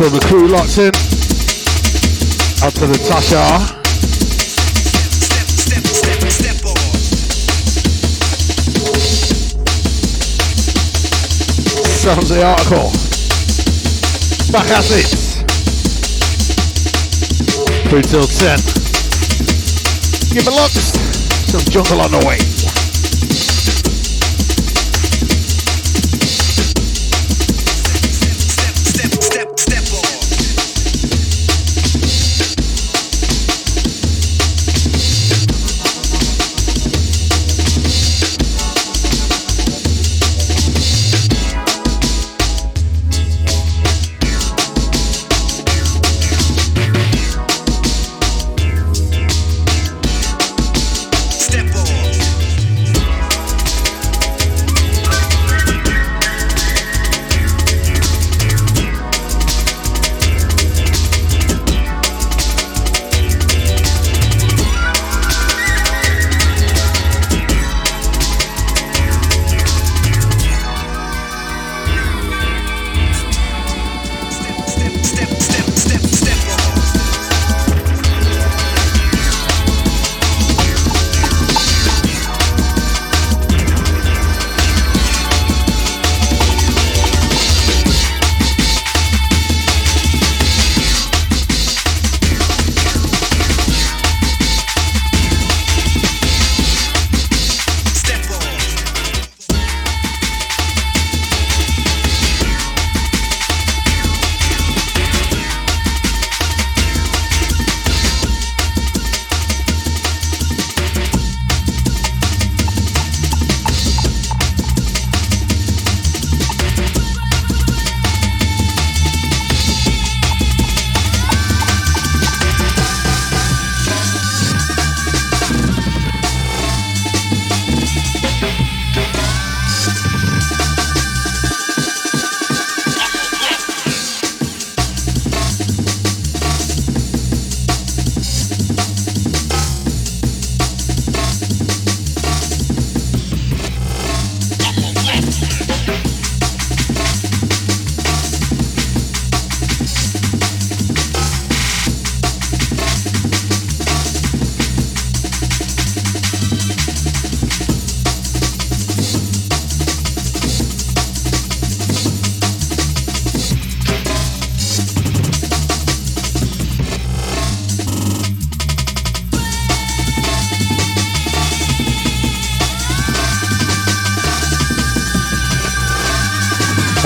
to the crew locks in. Up to the Tasha. Sounds the article. Back at it. Crew till 10. Give a lot. Some jungle on the way.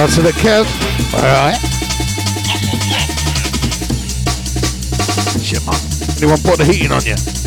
That's to the Kev. Alright. Shit, man. Anyone put the heating on you?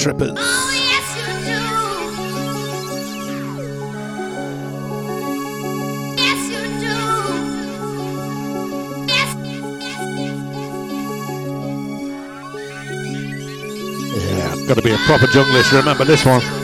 Trippers. Oh, yes, you do. Yes you do. yeah, got to be a proper junglist. Remember this one.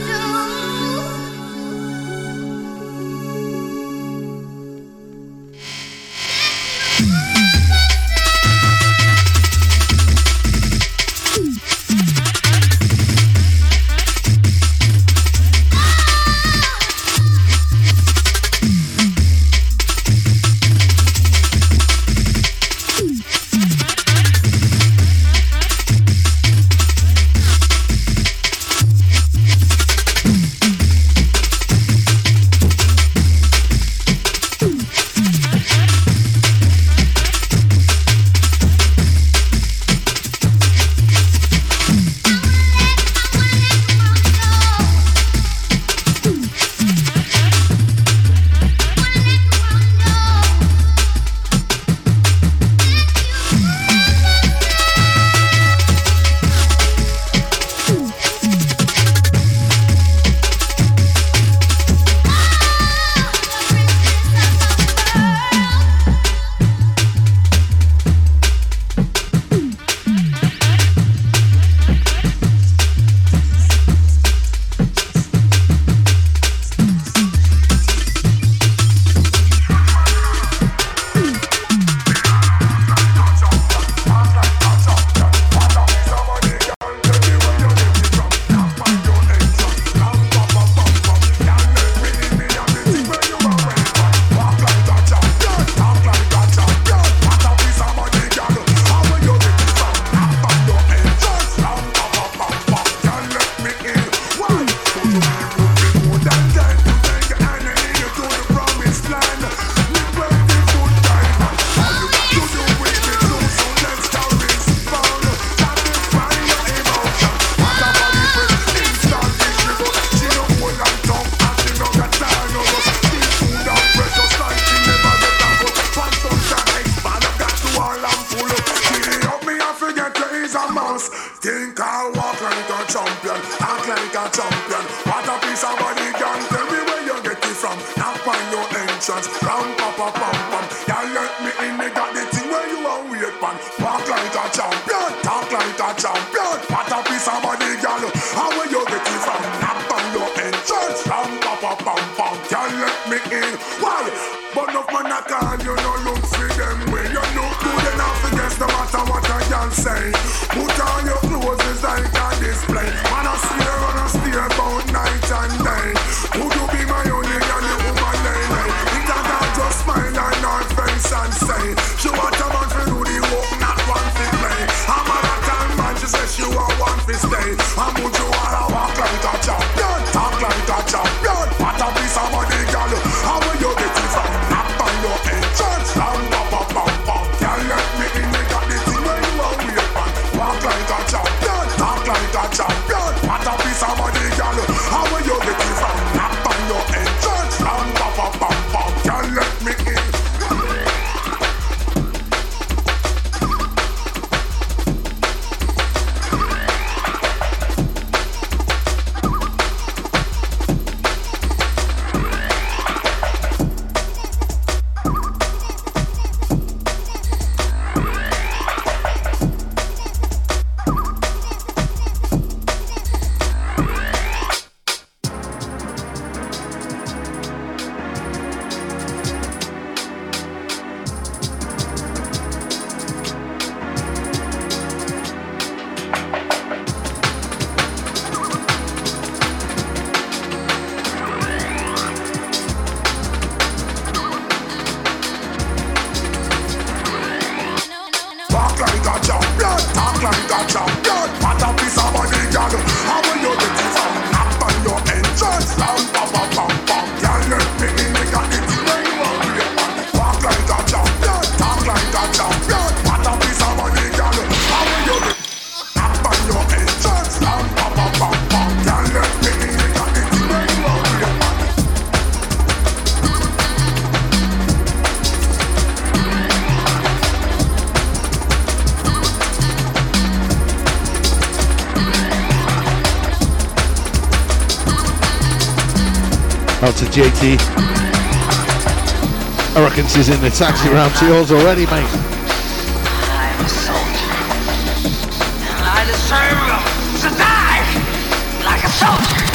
JT. I reckon she's in the taxi round to yours already, mate. I'm a soldier. I deserve to die like a soldier.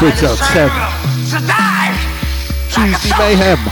Brits out 10. Tuesday Mayhem.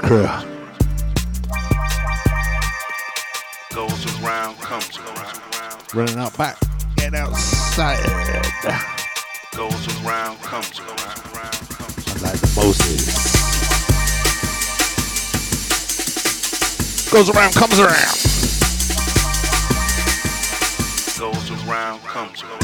The crew. Goes around, comes around. Running out back. Get outside. Goes around, comes around. Like the Moses. Goes around, comes around. Goes around, comes around.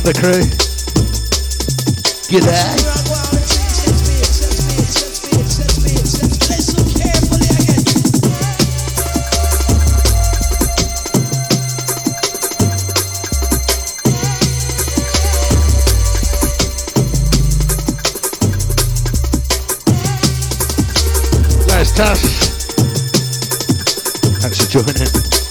On the crew. G'day. Nice touch. Thanks for joining.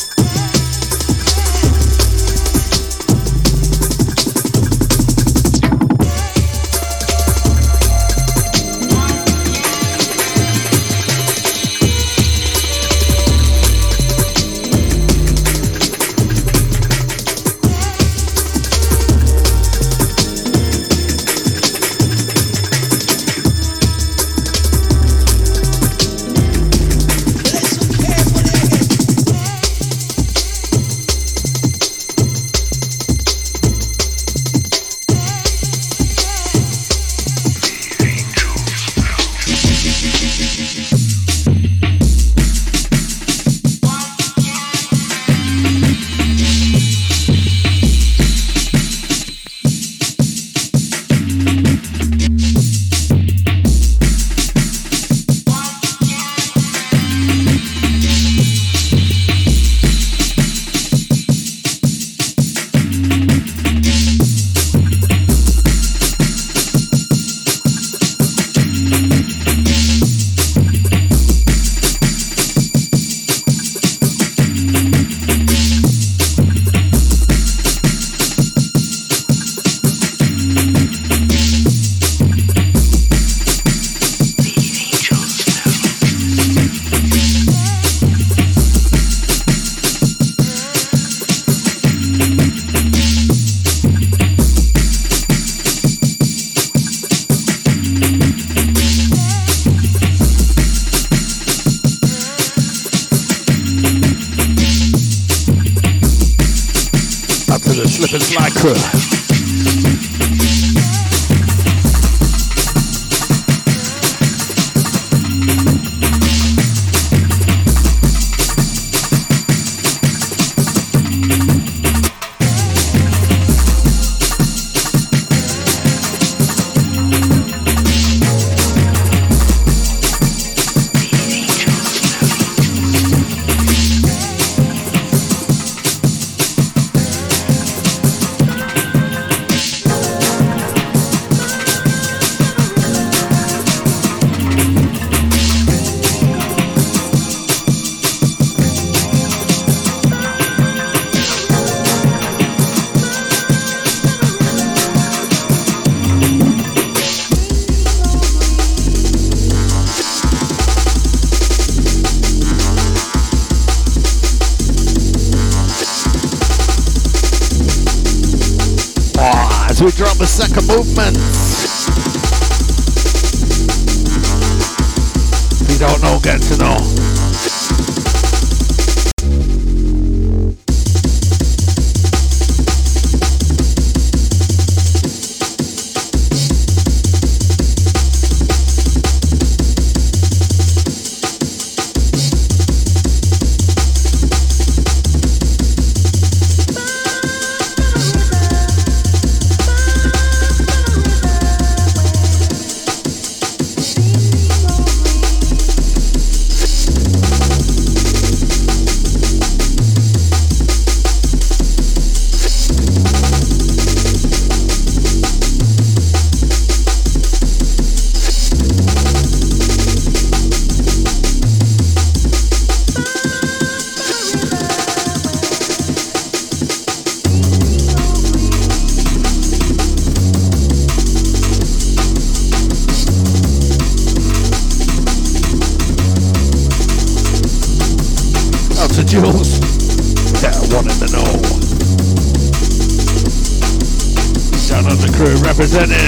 Don't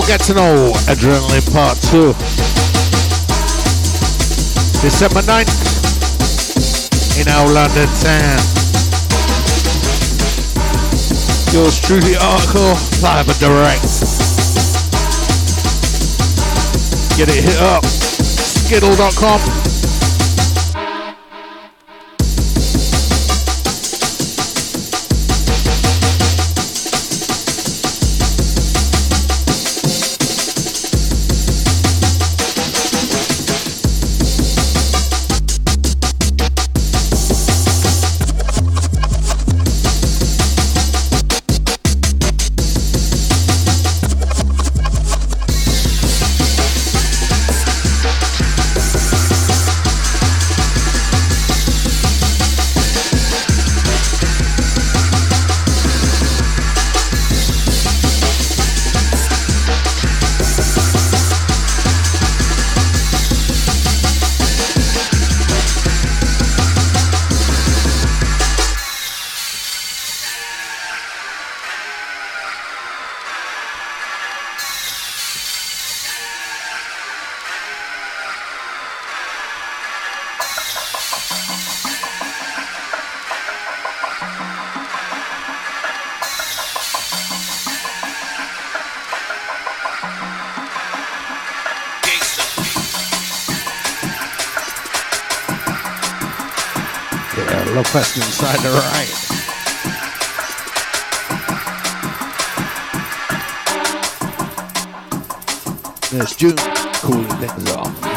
know, get to know Adrenaline Part 2. December 9th in our London town. Yours truly, article, live and direct. Get it hit up, skiddle.com. Lopez inside the right. There's June cooling things off.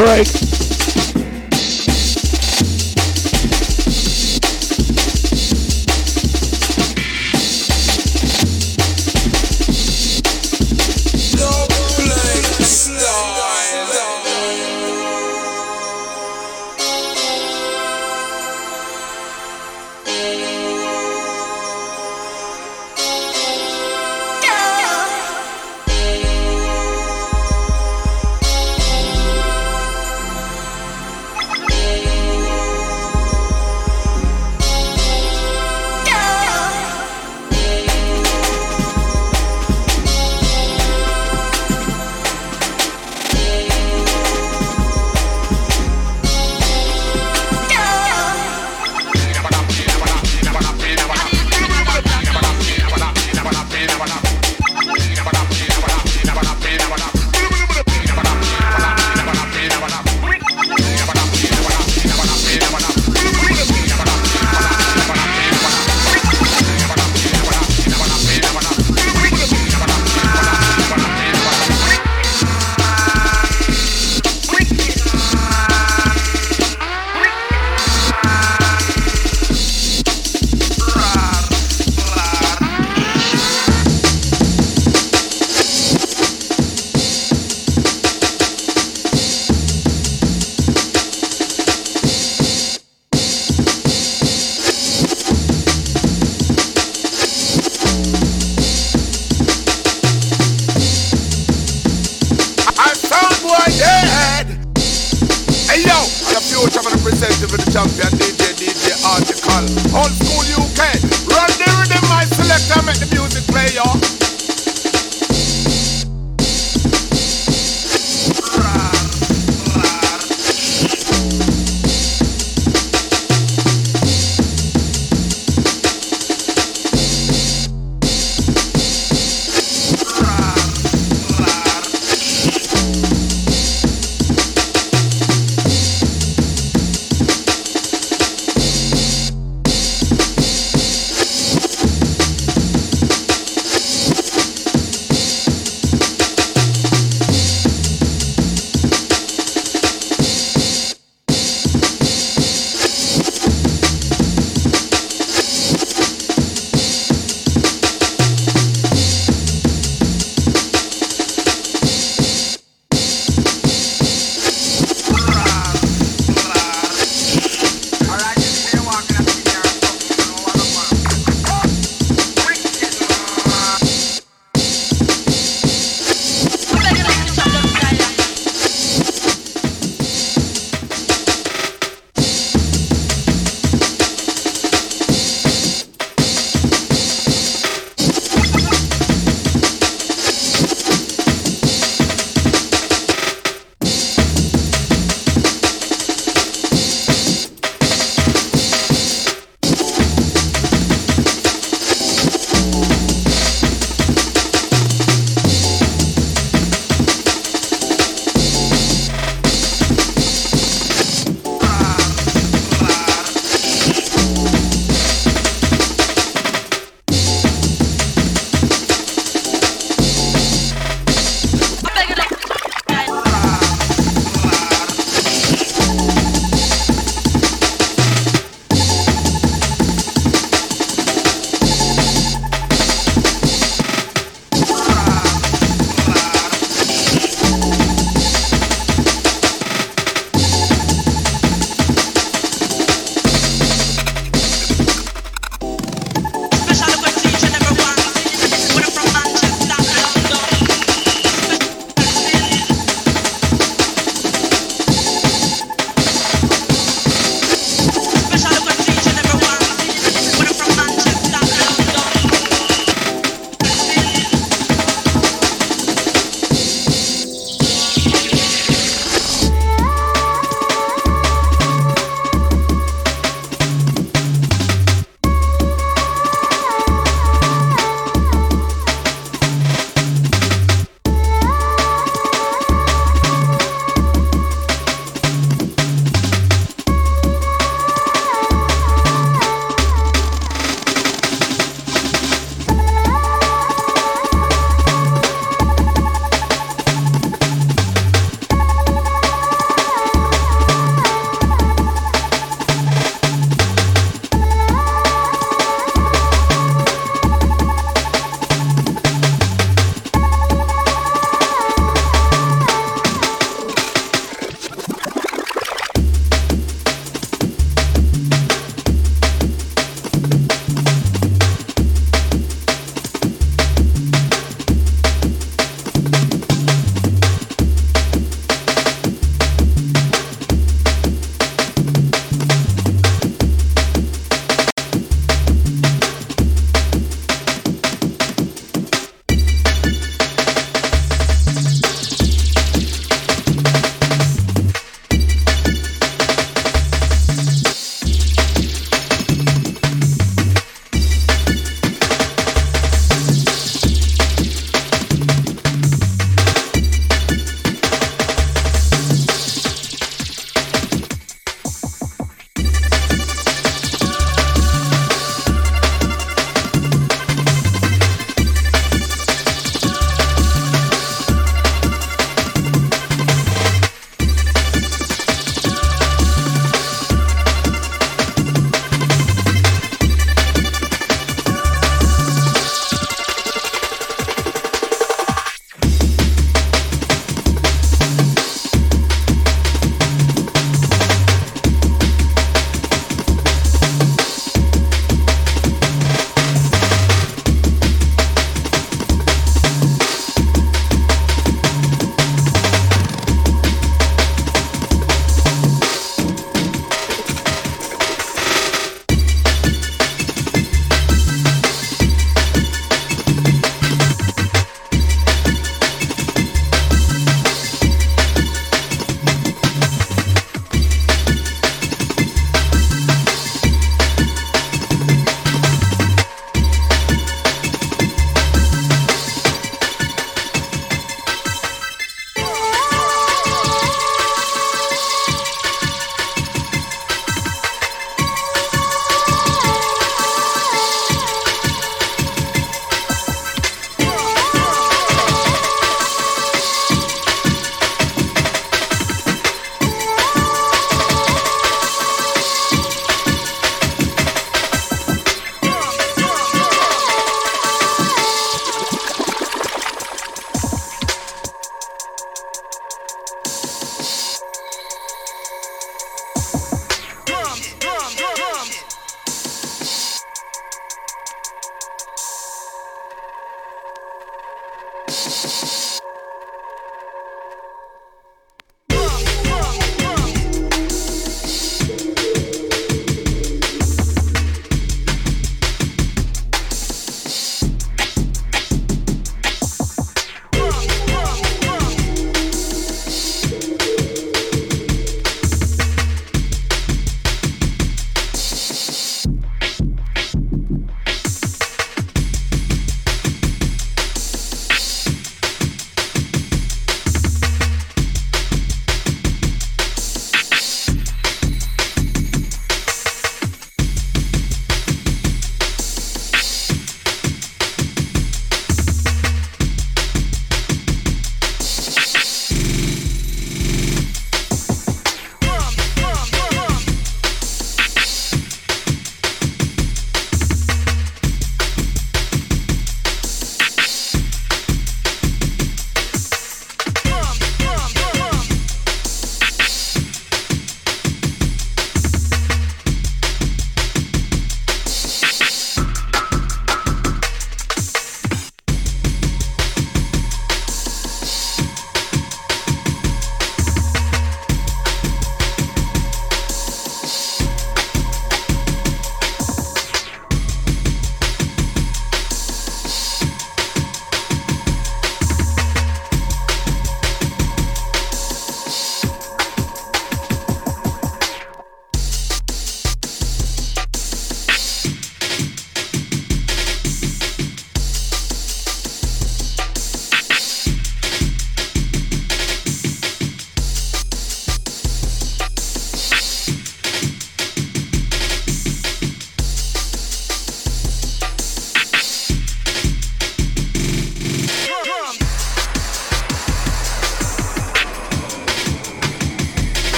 Craig.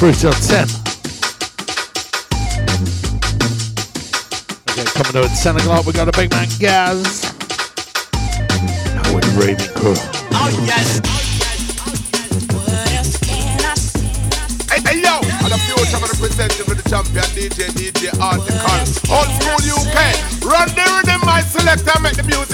Hardcore Fruity on 10. Okay, coming to at 10 o'clock, we got a big man Gaz. Now with the raving crew. Oh, yes. Hey, hey, yo, and the future of the presenting with the champion DJ, DJ Article. Old school UK. Run the rhythm, my selector, make the music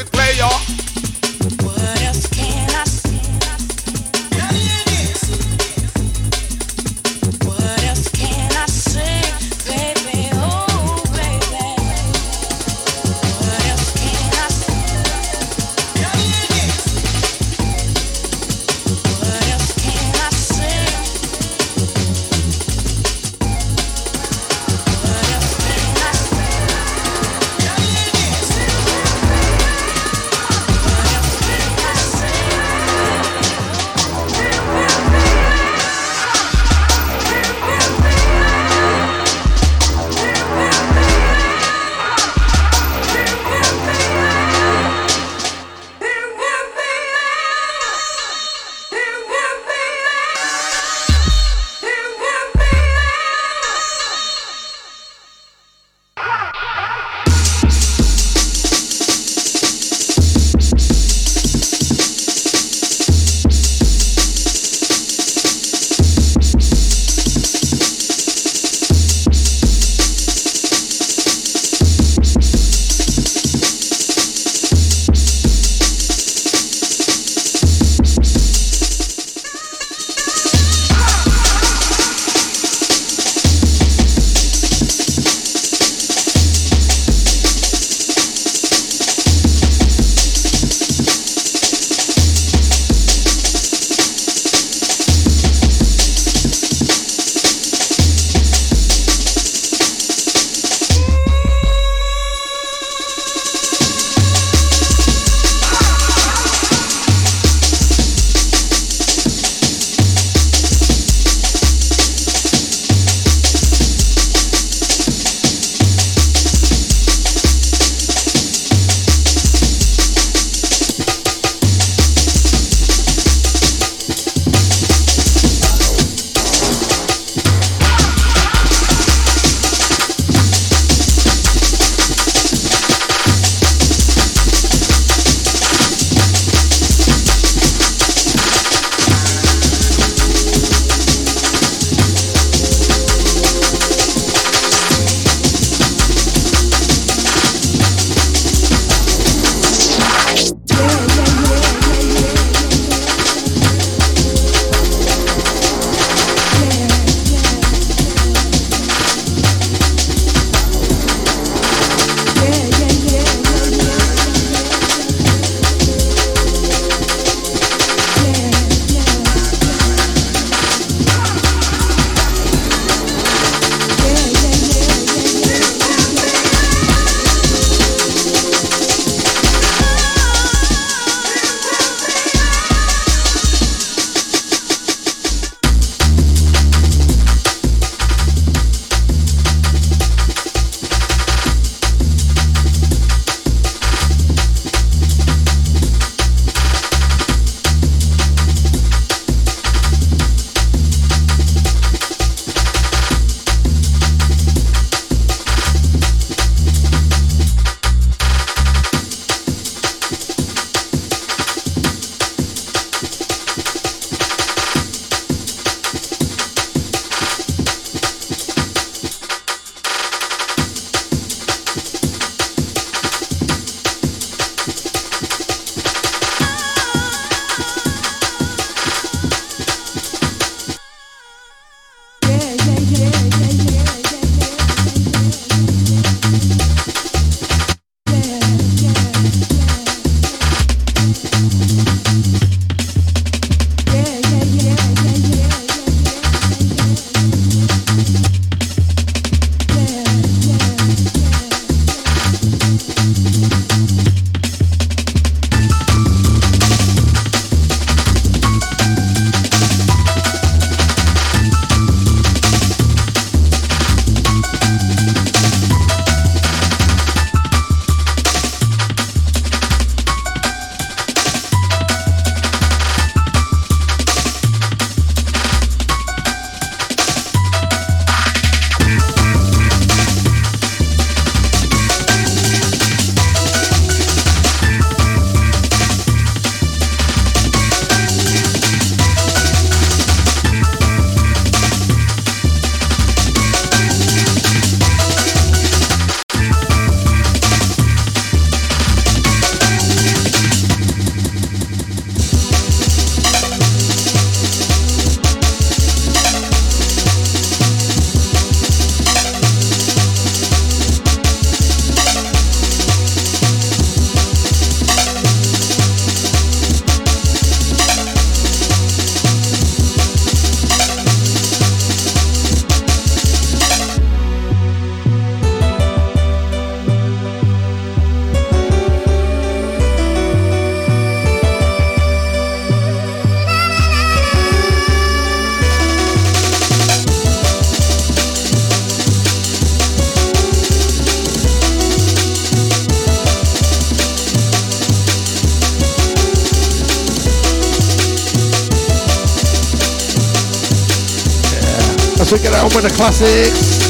with the classics.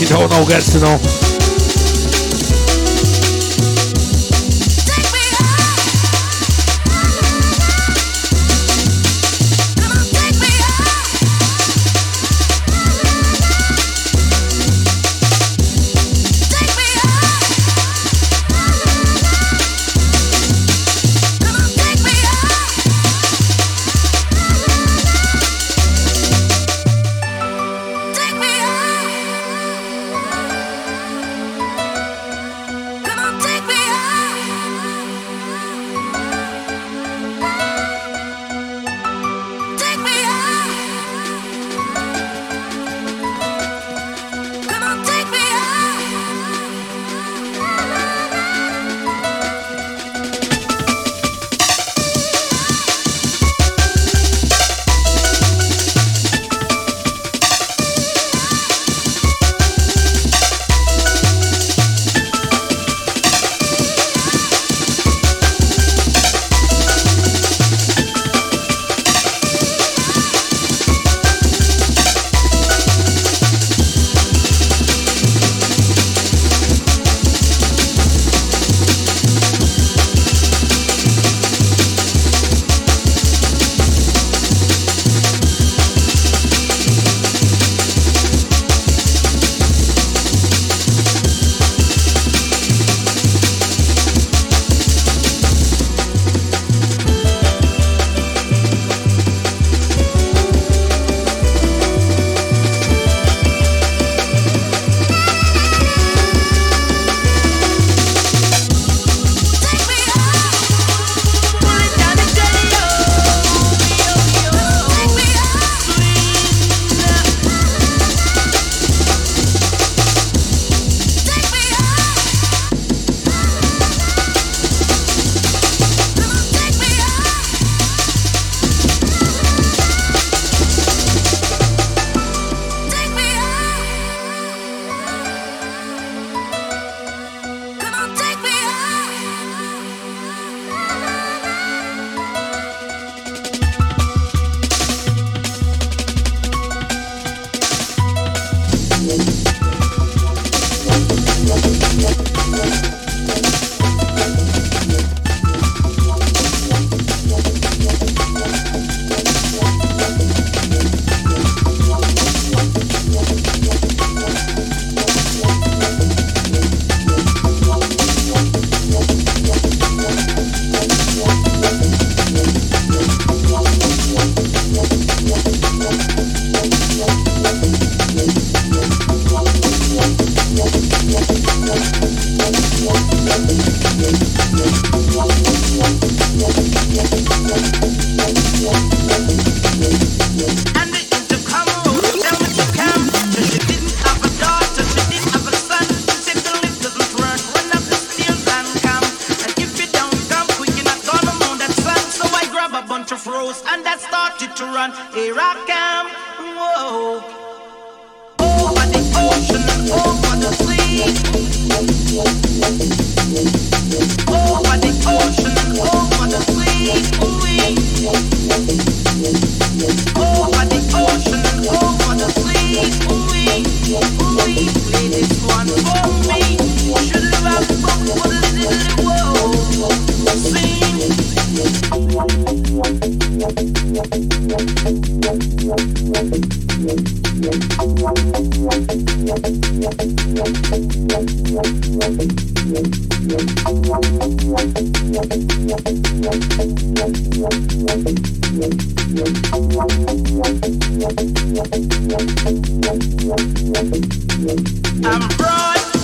You don't know gets to know. I'm broad.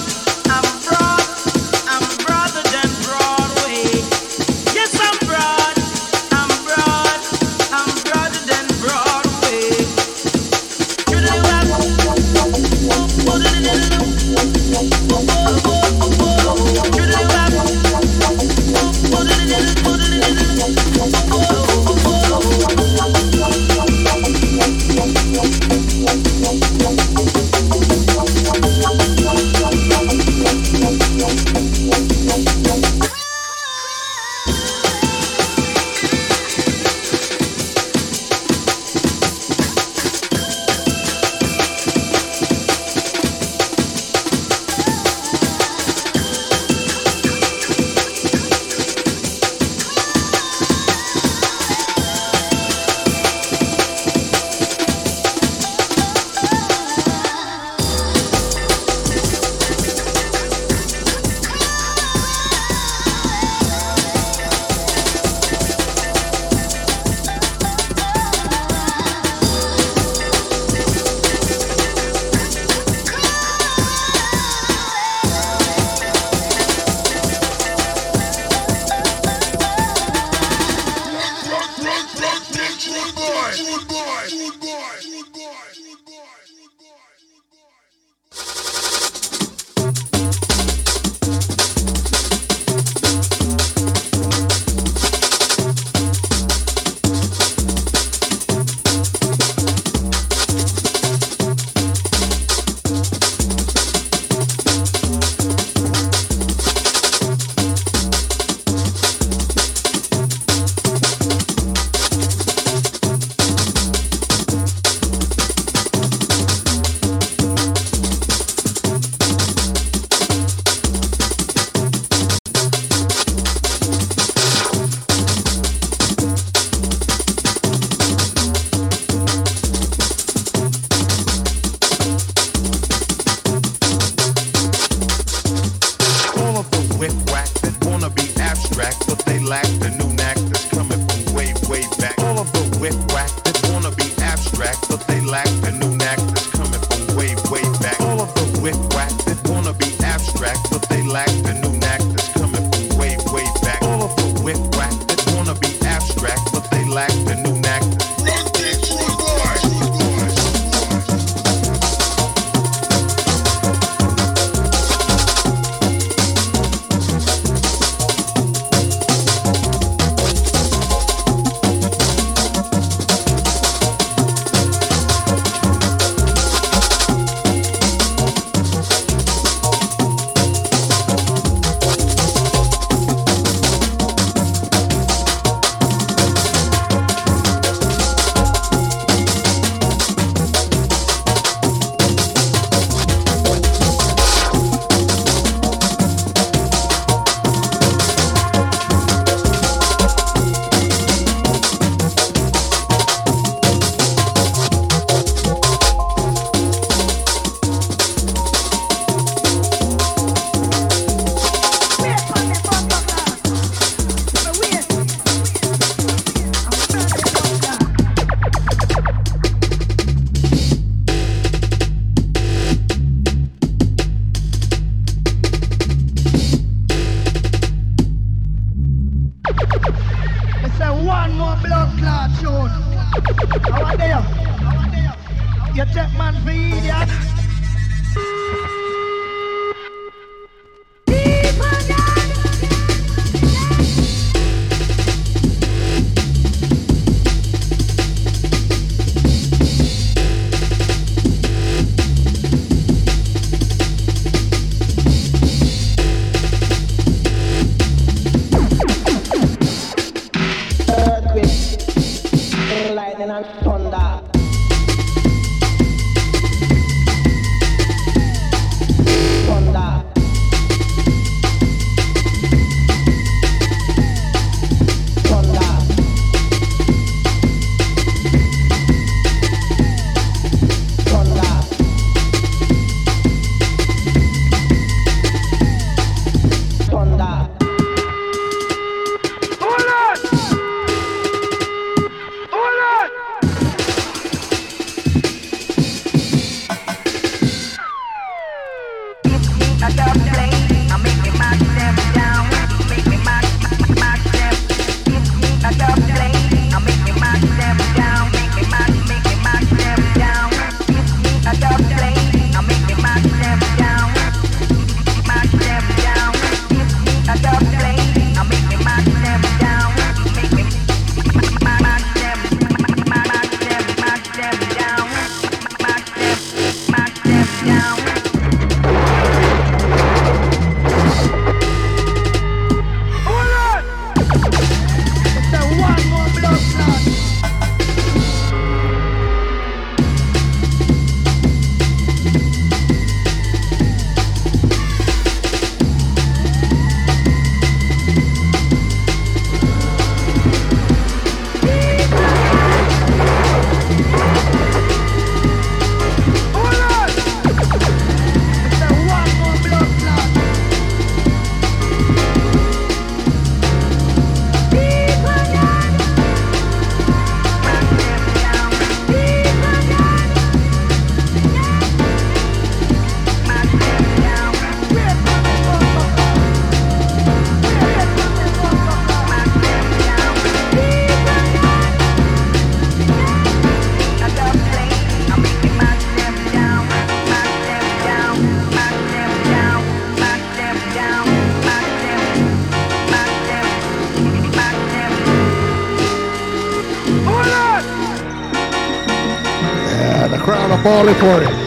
The crowd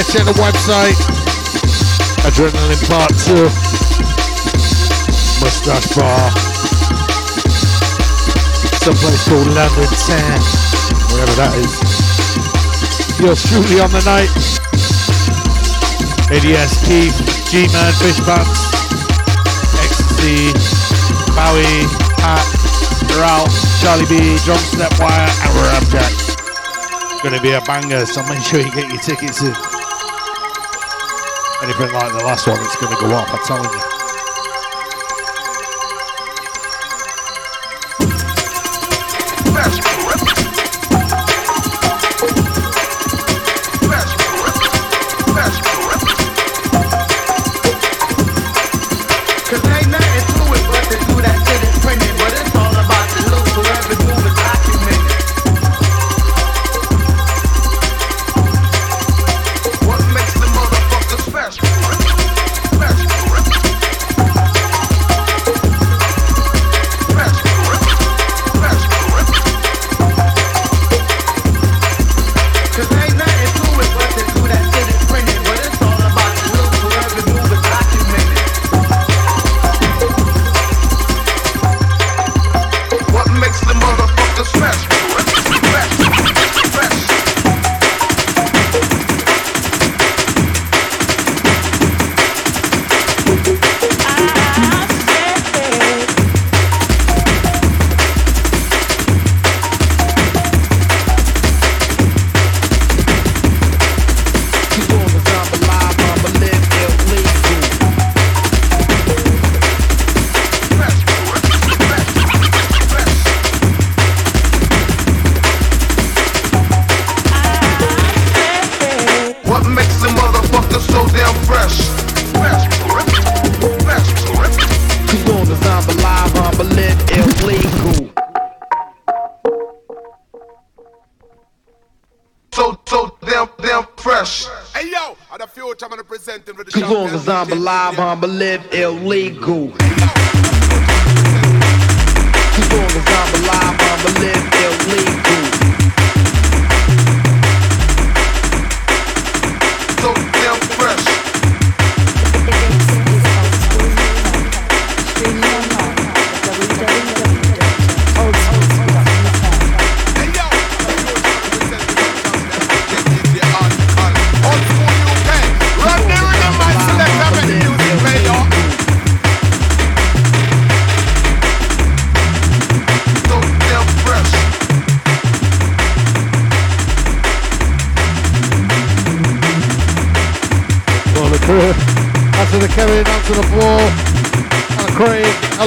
check the website. Adrenaline Part 2. Mustache Bar. Someplace called London Town. Wherever that is. You're truly on the night. ADS Keith, G-Man, Fishbucks, Ecstasy, Bowie, Pat, Ralph, Charlie B, Drumstep Wire, and Ramjack. It's going to be a banger, so make sure you get your tickets in anything like the last one, it's going to go off, I'm telling you. it illegal.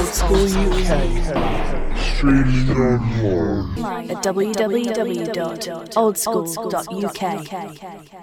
Old School UK. Streaming online. At www.oldschool.uk.